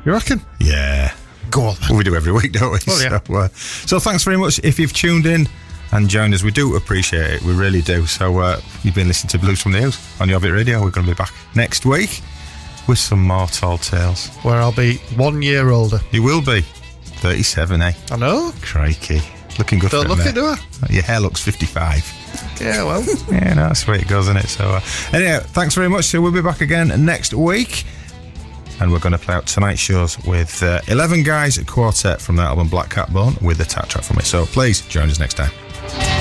You reckon? Yeah. Go on. Well, we do every week, don't we? Well, yeah. [laughs] So, uh, so thanks very much if you've tuned in and joined us. We do appreciate it. We really do. So uh, you've been listening to Blues from the Hills on Jorvik Radio. We're going to be back next week with some more tall tales. Where I'll be one year older. You will be 37, eh? I know. Crikey. Looking good Don't for look mate. into her. Your hair looks 55. Yeah, well. [laughs] yeah, no, that's the way it goes, isn't it? So, uh, anyway, thanks very much. So, we'll be back again next week. And we're going to play out tonight's shows with uh, 11 Guys Quartet from that album Black Cat Bone with the tap track from it. So, please join us next time.